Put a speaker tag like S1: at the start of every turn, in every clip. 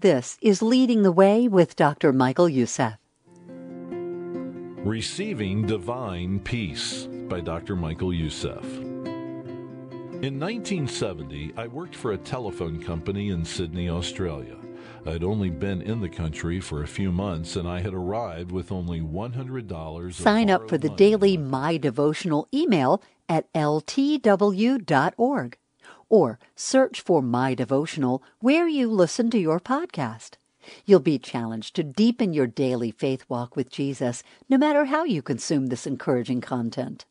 S1: This is Leading the Way with Dr. Michael Youssef.
S2: Receiving Divine Peace by Dr. Michael Youssef. In 1970, I worked for a telephone company in Sydney, Australia. I'd only been in the country for a few months and I had arrived with only $100.
S1: Sign up for the daily My Devotional email at ltw.org or search for My Devotional where you listen to your podcast. You'll be challenged to deepen your daily faith walk with Jesus, no matter how you consume this encouraging content.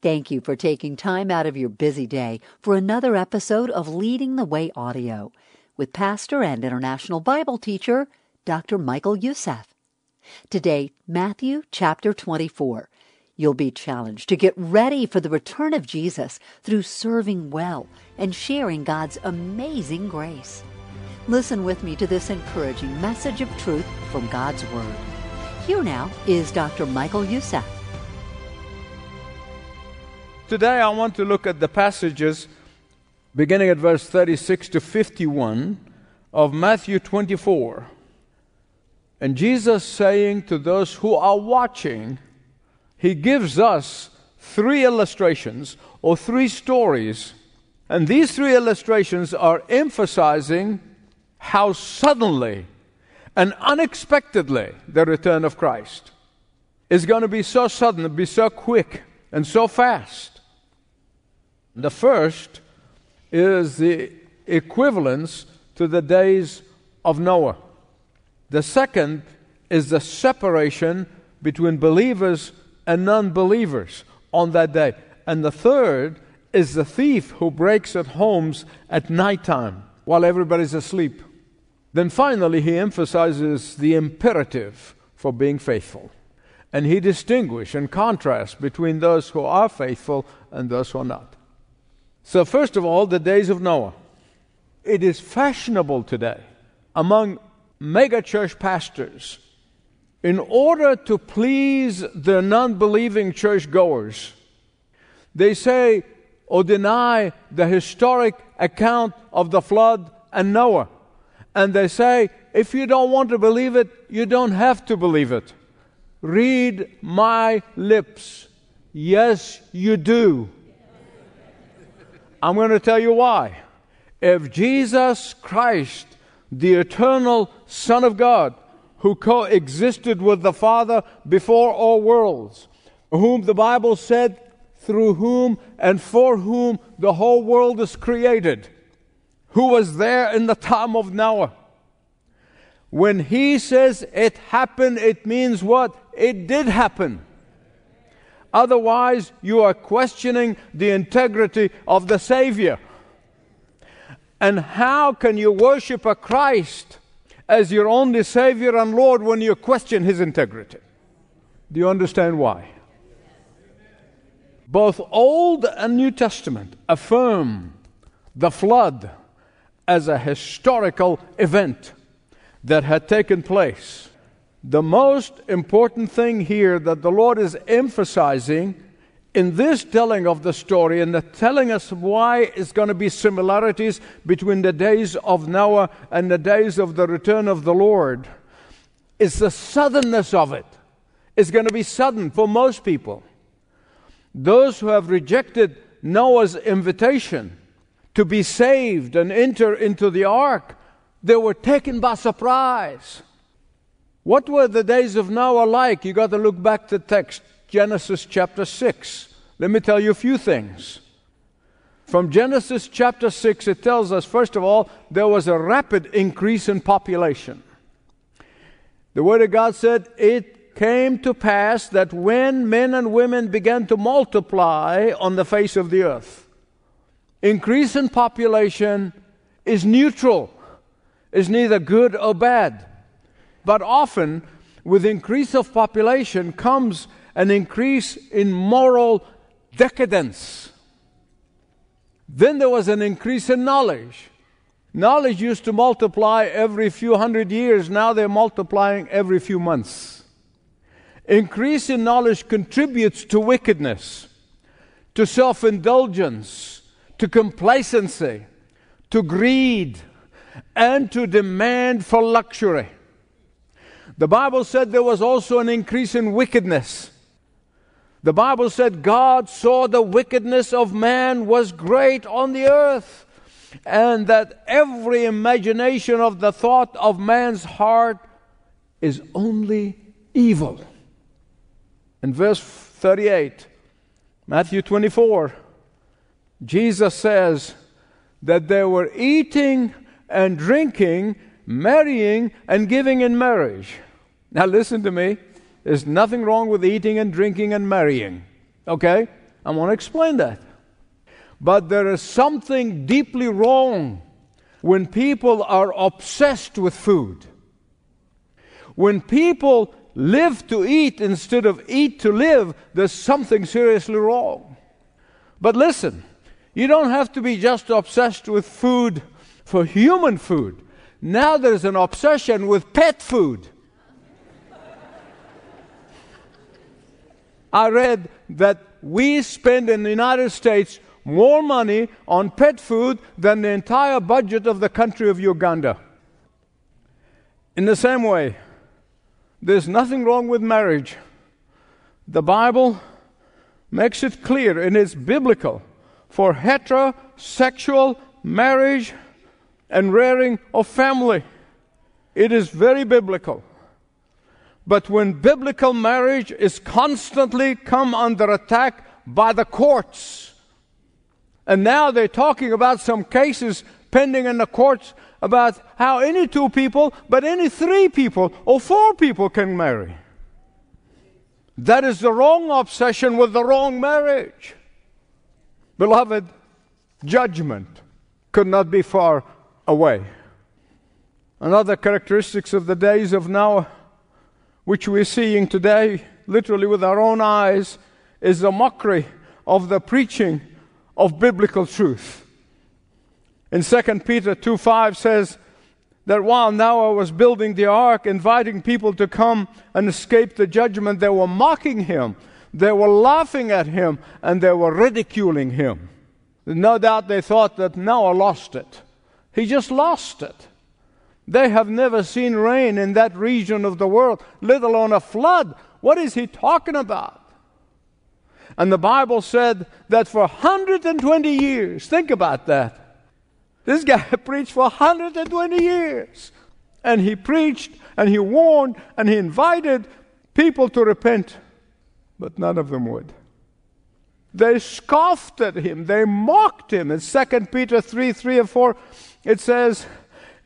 S1: Thank you for taking time out of your busy day for another episode of Leading the Way Audio with pastor and international Bible teacher Dr. Michael Youssef. Today, Matthew chapter 24. You'll be challenged to get ready for the return of Jesus through serving well and sharing God's amazing grace. Listen with me to this encouraging message of truth from God's Word. Here now is Dr. Michael Youssef.
S3: Today I want to look at the passages beginning at verse 36 to 51 of Matthew 24. And Jesus saying to those who are watching, He gives us three illustrations or three stories. And these three illustrations are emphasizing how suddenly and unexpectedly the return of Christ is going to be so sudden, be so quick, and so fast. The first is the equivalence to the days of Noah. The second is the separation between believers and non believers on that day. And the third is the thief who breaks at homes at nighttime while everybody's asleep. Then finally, he emphasizes the imperative for being faithful. And he distinguishes and contrasts between those who are faithful and those who are not. So, first of all, the days of Noah. It is fashionable today among megachurch pastors, in order to please the non believing churchgoers, they say or deny the historic account of the flood and Noah. And they say, if you don't want to believe it, you don't have to believe it. Read my lips. Yes, you do. I'm going to tell you why. If Jesus Christ, the eternal Son of God, who coexisted with the Father before all worlds, whom the Bible said, through whom and for whom the whole world is created, who was there in the time of Noah. When he says it happened, it means what? It did happen. Otherwise, you are questioning the integrity of the Savior. And how can you worship a Christ as your only Savior and Lord when you question His integrity? Do you understand why? Both Old and New Testament affirm the flood as a historical event that had taken place. The most important thing here that the Lord is emphasizing in this telling of the story and the telling us why it's going to be similarities between the days of Noah and the days of the return of the Lord is the suddenness of it. It's going to be sudden for most people. Those who have rejected Noah's invitation to be saved and enter into the ark, they were taken by surprise. What were the days of Noah like? You got to look back to text, Genesis chapter 6. Let me tell you a few things. From Genesis chapter 6, it tells us, first of all, there was a rapid increase in population. The Word of God said, It came to pass that when men and women began to multiply on the face of the earth, increase in population is neutral, is neither good or bad. But often, with increase of population comes an increase in moral decadence. Then there was an increase in knowledge. Knowledge used to multiply every few hundred years, now they're multiplying every few months. Increase in knowledge contributes to wickedness, to self indulgence, to complacency, to greed, and to demand for luxury. The Bible said there was also an increase in wickedness. The Bible said God saw the wickedness of man was great on the earth, and that every imagination of the thought of man's heart is only evil. In verse 38, Matthew 24, Jesus says that they were eating and drinking, marrying and giving in marriage. Now, listen to me. There's nothing wrong with eating and drinking and marrying. Okay? I want to explain that. But there is something deeply wrong when people are obsessed with food. When people live to eat instead of eat to live, there's something seriously wrong. But listen, you don't have to be just obsessed with food for human food. Now there's an obsession with pet food. I read that we spend in the United States more money on pet food than the entire budget of the country of Uganda. In the same way, there's nothing wrong with marriage. The Bible makes it clear, and it's biblical, for heterosexual marriage and rearing of family. It is very biblical. But when biblical marriage is constantly come under attack by the courts, and Noah they're talking about some cases pending in the courts about how any two people, but any three people or four people can marry. That is the wrong obsession with the wrong marriage. Beloved, judgment could not be far away. Another characteristics of the days of now, which we're seeing today, literally with our own eyes, is a mockery of the preaching of biblical truth. In 2 Peter 2 5 says that while Noah was building the ark, inviting people to come and escape the judgment, they were mocking him, they were laughing at him, and they were ridiculing him. No doubt they thought that Noah lost it. He just lost it. They have never seen rain in that region of the world, let alone a flood. What is he talking about? And the Bible said that for 120 years, think about that. This guy preached for 120 years. And he preached and he warned and he invited people to repent, but none of them would. They scoffed at him, they mocked him. In 2 Peter 3 3 and 4, it says,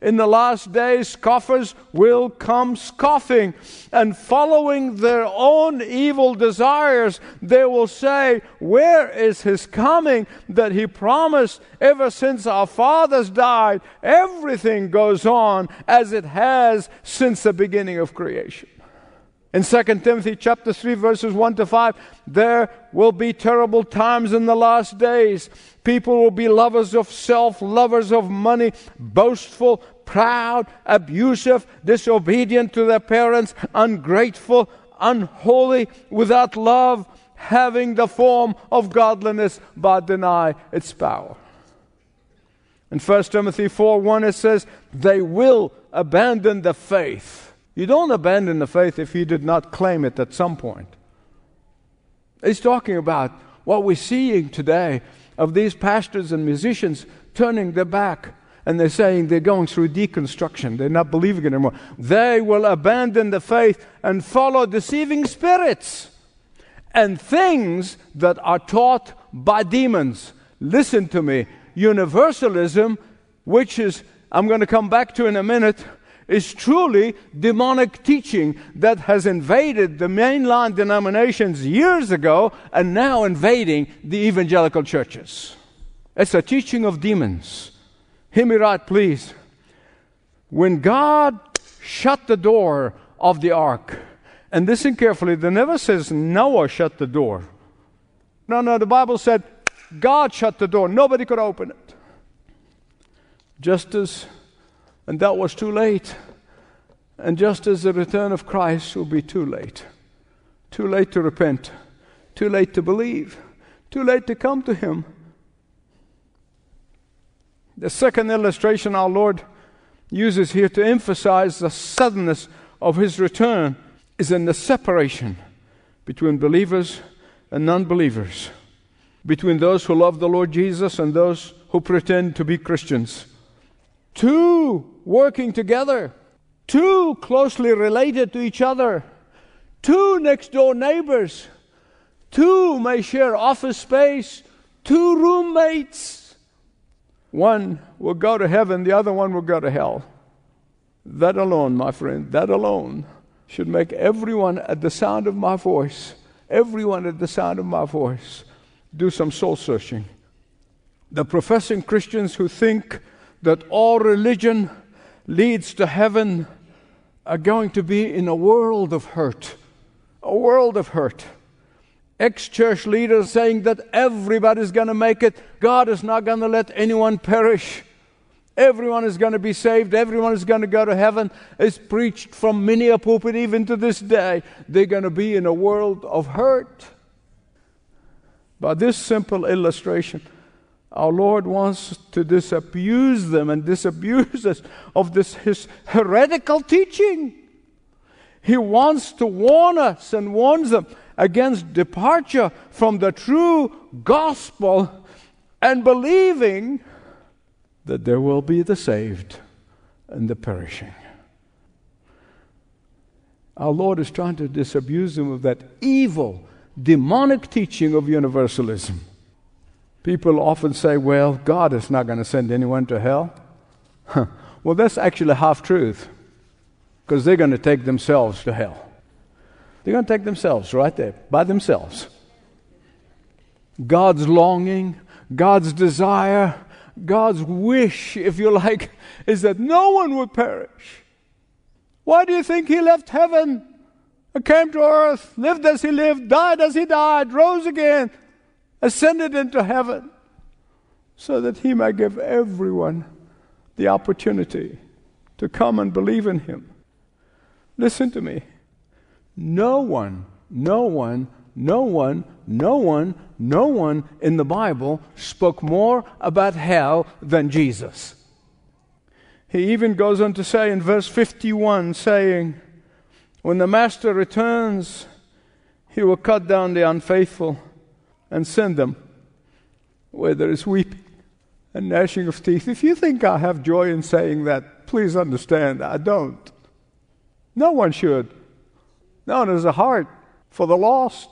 S3: in the last days, scoffers will come scoffing and following their own evil desires. They will say, Where is his coming that he promised ever since our fathers died? Everything goes on as it has since the beginning of creation. In 2 Timothy chapter 3 verses 1 to 5, there will be terrible times in the last days. People will be lovers of self, lovers of money, boastful, proud, abusive, disobedient to their parents, ungrateful, unholy, without love, having the form of godliness but deny its power. In 1 Timothy 4 1, it says, They will abandon the faith you don't abandon the faith if you did not claim it at some point. He's talking about what we're seeing today of these pastors and musicians turning their back and they're saying they're going through deconstruction. They're not believing anymore. They will abandon the faith and follow deceiving spirits and things that are taught by demons. Listen to me. Universalism, which is, I'm going to come back to in a minute, is truly demonic teaching that has invaded the mainline denominations years ago and now invading the evangelical churches. It's a teaching of demons. Hear me right, please. When God shut the door of the ark, and listen carefully, the never says Noah shut the door. No, no, the Bible said God shut the door. Nobody could open it. Just as and that was too late. And just as the return of Christ will be too late. Too late to repent. Too late to believe. Too late to come to Him. The second illustration our Lord uses here to emphasize the suddenness of his return is in the separation between believers and non believers, between those who love the Lord Jesus and those who pretend to be Christians. Two working together, two closely related to each other, two next door neighbors, two may share office space, two roommates. One will go to heaven, the other one will go to hell. That alone, my friend, that alone should make everyone at the sound of my voice, everyone at the sound of my voice, do some soul searching. The professing Christians who think that all religion leads to heaven are going to be in a world of hurt. A world of hurt. Ex church leaders saying that everybody's going to make it, God is not going to let anyone perish. Everyone is going to be saved. Everyone is going to go to heaven. It's preached from many a pulpit even to this day. They're going to be in a world of hurt. By this simple illustration, our Lord wants to disabuse them and disabuse us of this his heretical teaching. He wants to warn us and warns them against departure from the true gospel and believing that there will be the saved and the perishing. Our Lord is trying to disabuse them of that evil, demonic teaching of universalism. People often say, well, God is not going to send anyone to hell. well, that's actually half truth because they're going to take themselves to hell. They're going to take themselves right there by themselves. God's longing, God's desire, God's wish, if you like, is that no one would perish. Why do you think He left heaven and came to earth, lived as He lived, died as He died, rose again, ascended into heaven? So that He might give everyone the opportunity to come and believe in Him. Listen to me. No one, no one, no one, no one no one in the Bible spoke more about hell than Jesus. He even goes on to say in verse 51, saying, When the Master returns, he will cut down the unfaithful and send them where there is weeping and gnashing of teeth. If you think I have joy in saying that, please understand, I don't. No one should. No has a heart for the lost.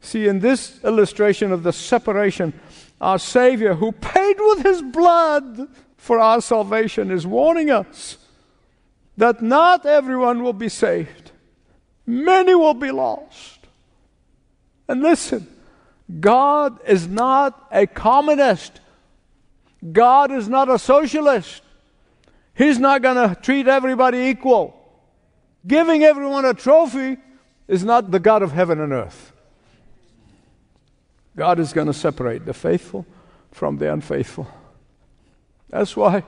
S3: See, in this illustration of the separation, our Savior, who paid with his blood for our salvation, is warning us that not everyone will be saved, many will be lost. And listen, God is not a communist, God is not a socialist. He's not going to treat everybody equal. Giving everyone a trophy is not the God of heaven and earth. God is going to separate the faithful from the unfaithful. That's why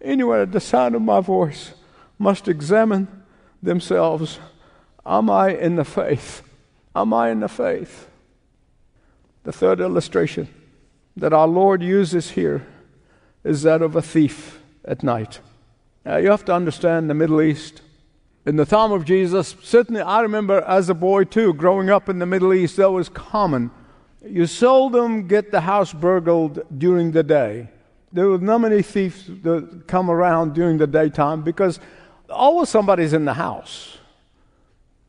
S3: anyone at the sound of my voice must examine themselves. Am I in the faith? Am I in the faith? The third illustration that our Lord uses here is that of a thief at night. Now, you have to understand the Middle East. In the time of Jesus, certainly I remember as a boy too, growing up in the Middle East, that was common you seldom get the house burgled during the day. There were not many thieves that come around during the daytime because always somebody's in the house.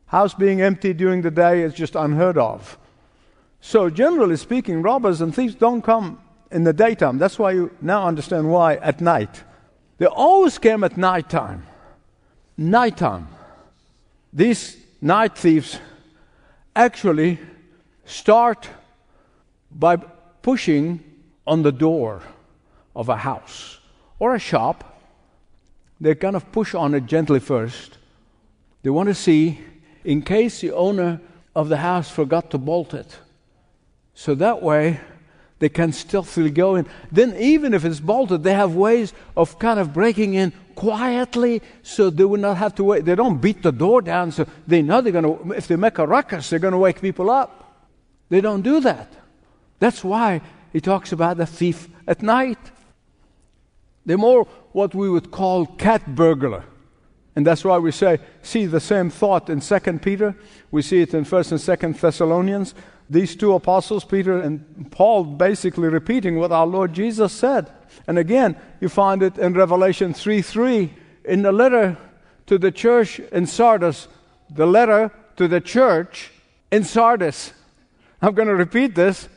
S3: House being empty during the day is just unheard of. So, generally speaking, robbers and thieves don't come in the daytime. That's why you now understand why at night. They always came at nighttime. Nighttime. These night thieves actually start by pushing on the door of a house or a shop. They kind of push on it gently first. They want to see in case the owner of the house forgot to bolt it. So that way they can stealthily go in. Then, even if it's bolted, they have ways of kind of breaking in quietly so they will not have to wait. They don't beat the door down, so they know they're going to, if they make a ruckus, they're going to wake people up. They don't do that. That's why he talks about the thief at night. They're more what we would call cat burglar. And that's why we say, see the same thought in 2 Peter. We see it in 1st and 2nd Thessalonians. These two apostles, Peter and Paul, basically repeating what our Lord Jesus said. And again, you find it in Revelation 3 3. In the letter to the church in Sardis, the letter to the church in Sardis. I'm going to repeat this.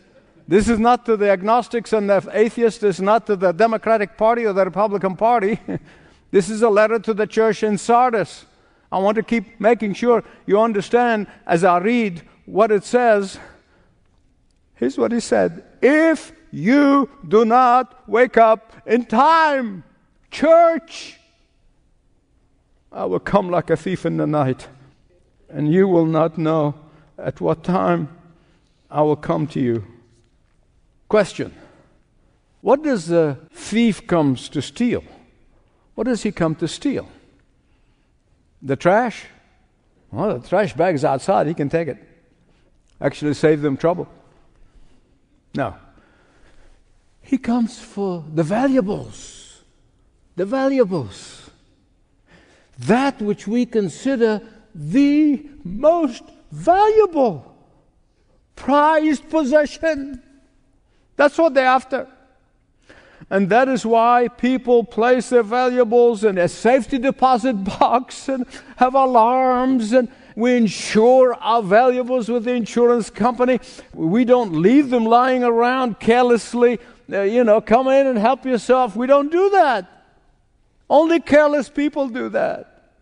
S3: This is not to the agnostics and the atheists. This is not to the Democratic Party or the Republican Party. this is a letter to the church in Sardis. I want to keep making sure you understand as I read what it says. Here's what he said If you do not wake up in time, church, I will come like a thief in the night, and you will not know at what time I will come to you. Question What does the thief comes to steal? What does he come to steal? The trash? Well, the trash bag's outside, he can take it. Actually, save them trouble. No. He comes for the valuables. The valuables. That which we consider the most valuable, prized possession. That's what they're after. And that is why people place their valuables in a safety deposit box and have alarms and we insure our valuables with the insurance company. We don't leave them lying around carelessly. Uh, you know, come in and help yourself. We don't do that. Only careless people do that.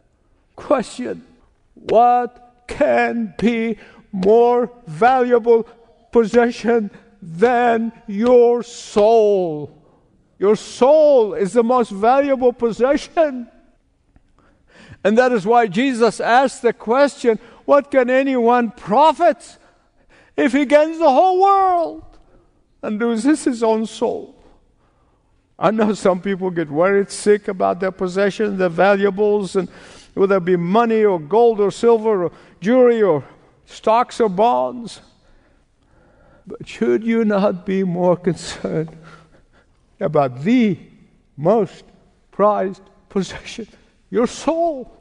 S3: Question What can be more valuable possession than your soul? Your soul is the most valuable possession. And that is why Jesus asked the question what can anyone profit if he gains the whole world and loses his own soul? I know some people get worried sick about their possessions, their valuables, and whether it be money or gold or silver or jewelry or stocks or bonds. But should you not be more concerned about the most prized possession, your soul?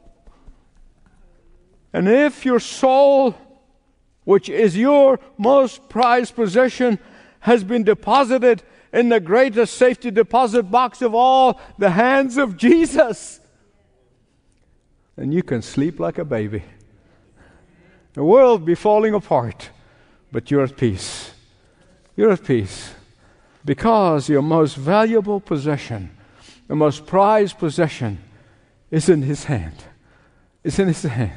S3: And if your soul, which is your most prized possession, has been deposited in the greatest safety deposit box of all, the hands of Jesus, then you can sleep like a baby. The world be falling apart, but you're at peace. You're at peace because your most valuable possession, the most prized possession, is in His hand. It's in His hand.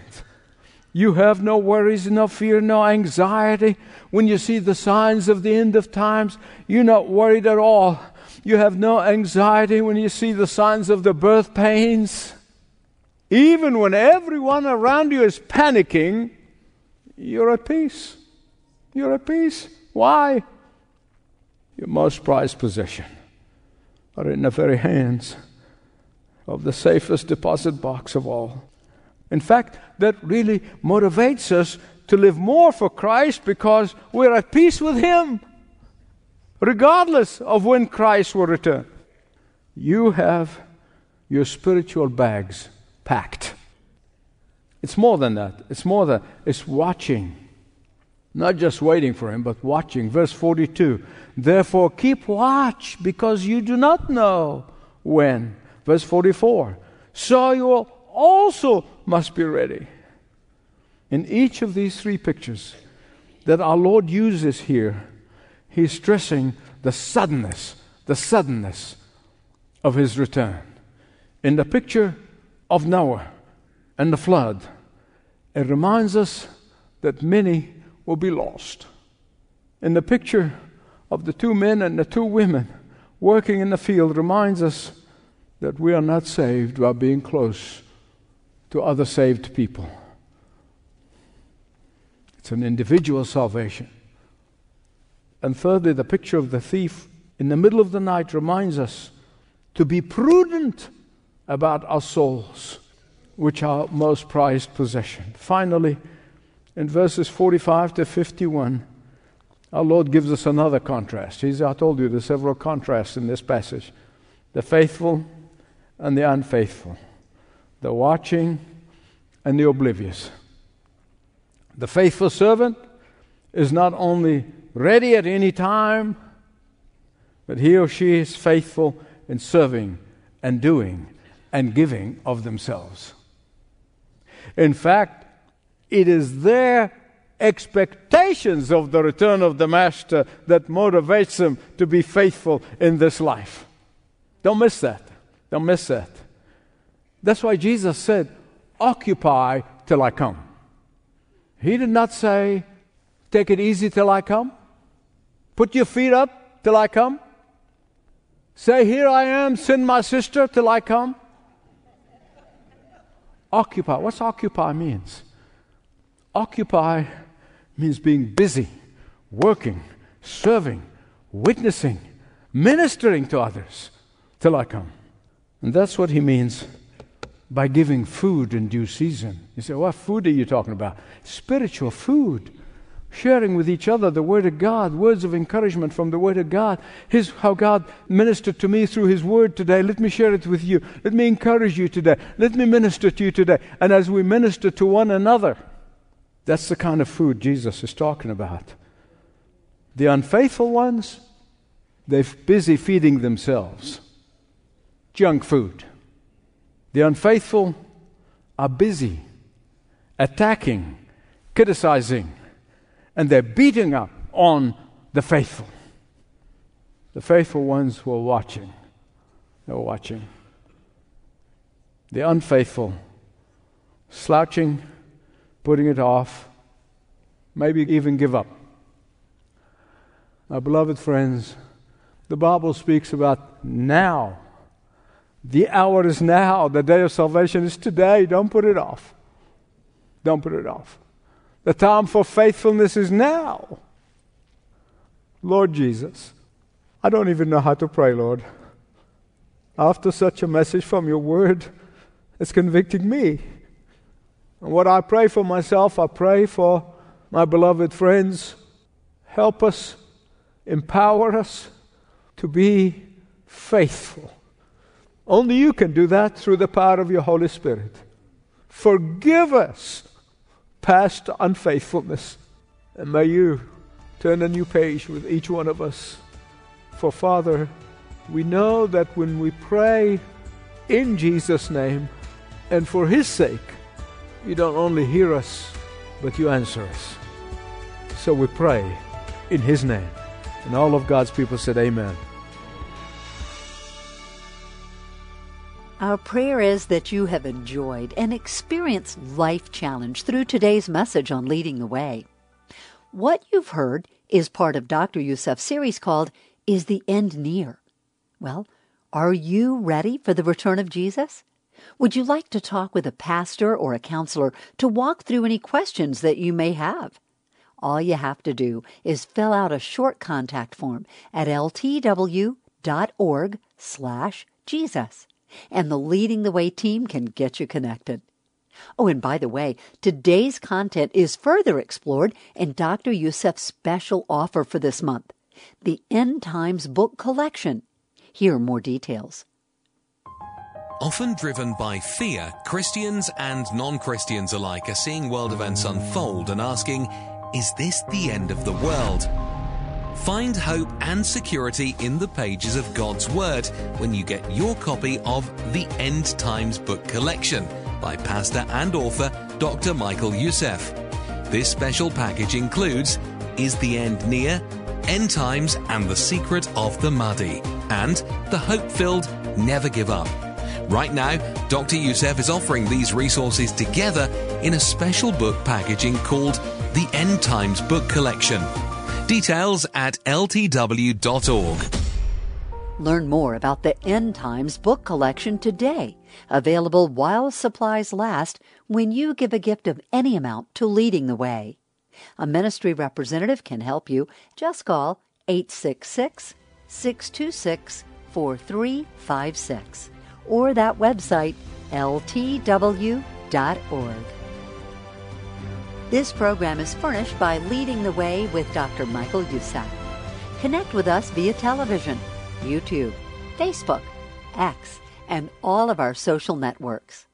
S3: You have no worries, no fear, no anxiety. When you see the signs of the end of times, you're not worried at all. You have no anxiety when you see the signs of the birth pains. Even when everyone around you is panicking, you're at peace. You're at peace. Why? Your most prized possession are in the very hands of the safest deposit box of all. In fact, that really motivates us to live more for Christ because we're at peace with Him, regardless of when Christ will return. You have your spiritual bags packed. It's more than that. It's more than it's watching. Not just waiting for him, but watching. Verse 42 Therefore, keep watch because you do not know when. Verse 44 So you also must be ready. In each of these three pictures that our Lord uses here, He's stressing the suddenness, the suddenness of His return. In the picture of Noah and the flood, it reminds us that many will be lost. In the picture of the two men and the two women working in the field, reminds us that we are not saved by being close to other saved people. It's an individual salvation. And thirdly, the picture of the thief in the middle of the night reminds us to be prudent about our souls, which are most prized possession. Finally, in verses 45 to 51, our Lord gives us another contrast. He's, I told you there's several contrasts in this passage. the faithful and the unfaithful, the watching and the oblivious. The faithful servant is not only ready at any time, but he or she is faithful in serving and doing and giving of themselves. In fact, it is their expectations of the return of the Master that motivates them to be faithful in this life. Don't miss that. Don't miss that. That's why Jesus said, Occupy till I come. He did not say, Take it easy till I come. Put your feet up till I come. Say, Here I am, send my sister till I come. Occupy. What's occupy means? Occupy means being busy, working, serving, witnessing, ministering to others till I come. And that's what he means by giving food in due season. You say, What food are you talking about? Spiritual food. Sharing with each other the Word of God, words of encouragement from the Word of God. His, how God ministered to me through His Word today. Let me share it with you. Let me encourage you today. Let me minister to you today. And as we minister to one another, that's the kind of food Jesus is talking about. The unfaithful ones, they're busy feeding themselves. Junk food. The unfaithful are busy attacking, criticizing, and they're beating up on the faithful. The faithful ones were watching. They were watching. The unfaithful, slouching, putting it off, maybe even give up. My beloved friends, the Bible speaks about now. The hour is now. The day of salvation is today. Don't put it off. Don't put it off. The time for faithfulness is now. Lord Jesus, I don't even know how to pray, Lord. After such a message from your word, it's convicting me. And what I pray for myself, I pray for my beloved friends. Help us, empower us to be faithful. Only you can do that through the power of your Holy Spirit. Forgive us past unfaithfulness. And may you turn a new page with each one of us. For Father, we know that when we pray in Jesus' name and for His sake, you don't only hear us, but you answer us. So we pray in His name. And all of God's people said, Amen.
S1: Our prayer is that you have enjoyed and experienced life challenge through today's message on leading the way. What you've heard is part of Dr. Youssef's series called Is the End Near? Well, are you ready for the return of Jesus? Would you like to talk with a pastor or a counselor to walk through any questions that you may have? All you have to do is fill out a short contact form at ltw.org slash Jesus and the Leading the Way team can get you connected. Oh, and by the way, today's content is further explored in Dr. Youssef's special offer for this month the End Times Book Collection. Here are more details.
S4: Often driven by fear, Christians and non Christians alike are seeing world events unfold and asking, is this the end of the world? Find hope and security in the pages of God's Word when you get your copy of The End Times Book Collection by pastor and author Dr. Michael Youssef. This special package includes Is the End Near? End Times and the Secret of the Mahdi, and the hope filled Never Give Up. Right now, Dr. Youssef is offering these resources together in a special book packaging called The End Times Book Collection. Details at ltw.org.
S1: Learn more about the End Times book collection today, available while supplies last when you give a gift of any amount to Leading the Way. A ministry representative can help you. Just call 866 626 4356 or that website ltw.org. This program is furnished by Leading the Way with Dr. Michael Youssef. Connect with us via television, YouTube, Facebook, X, and all of our social networks.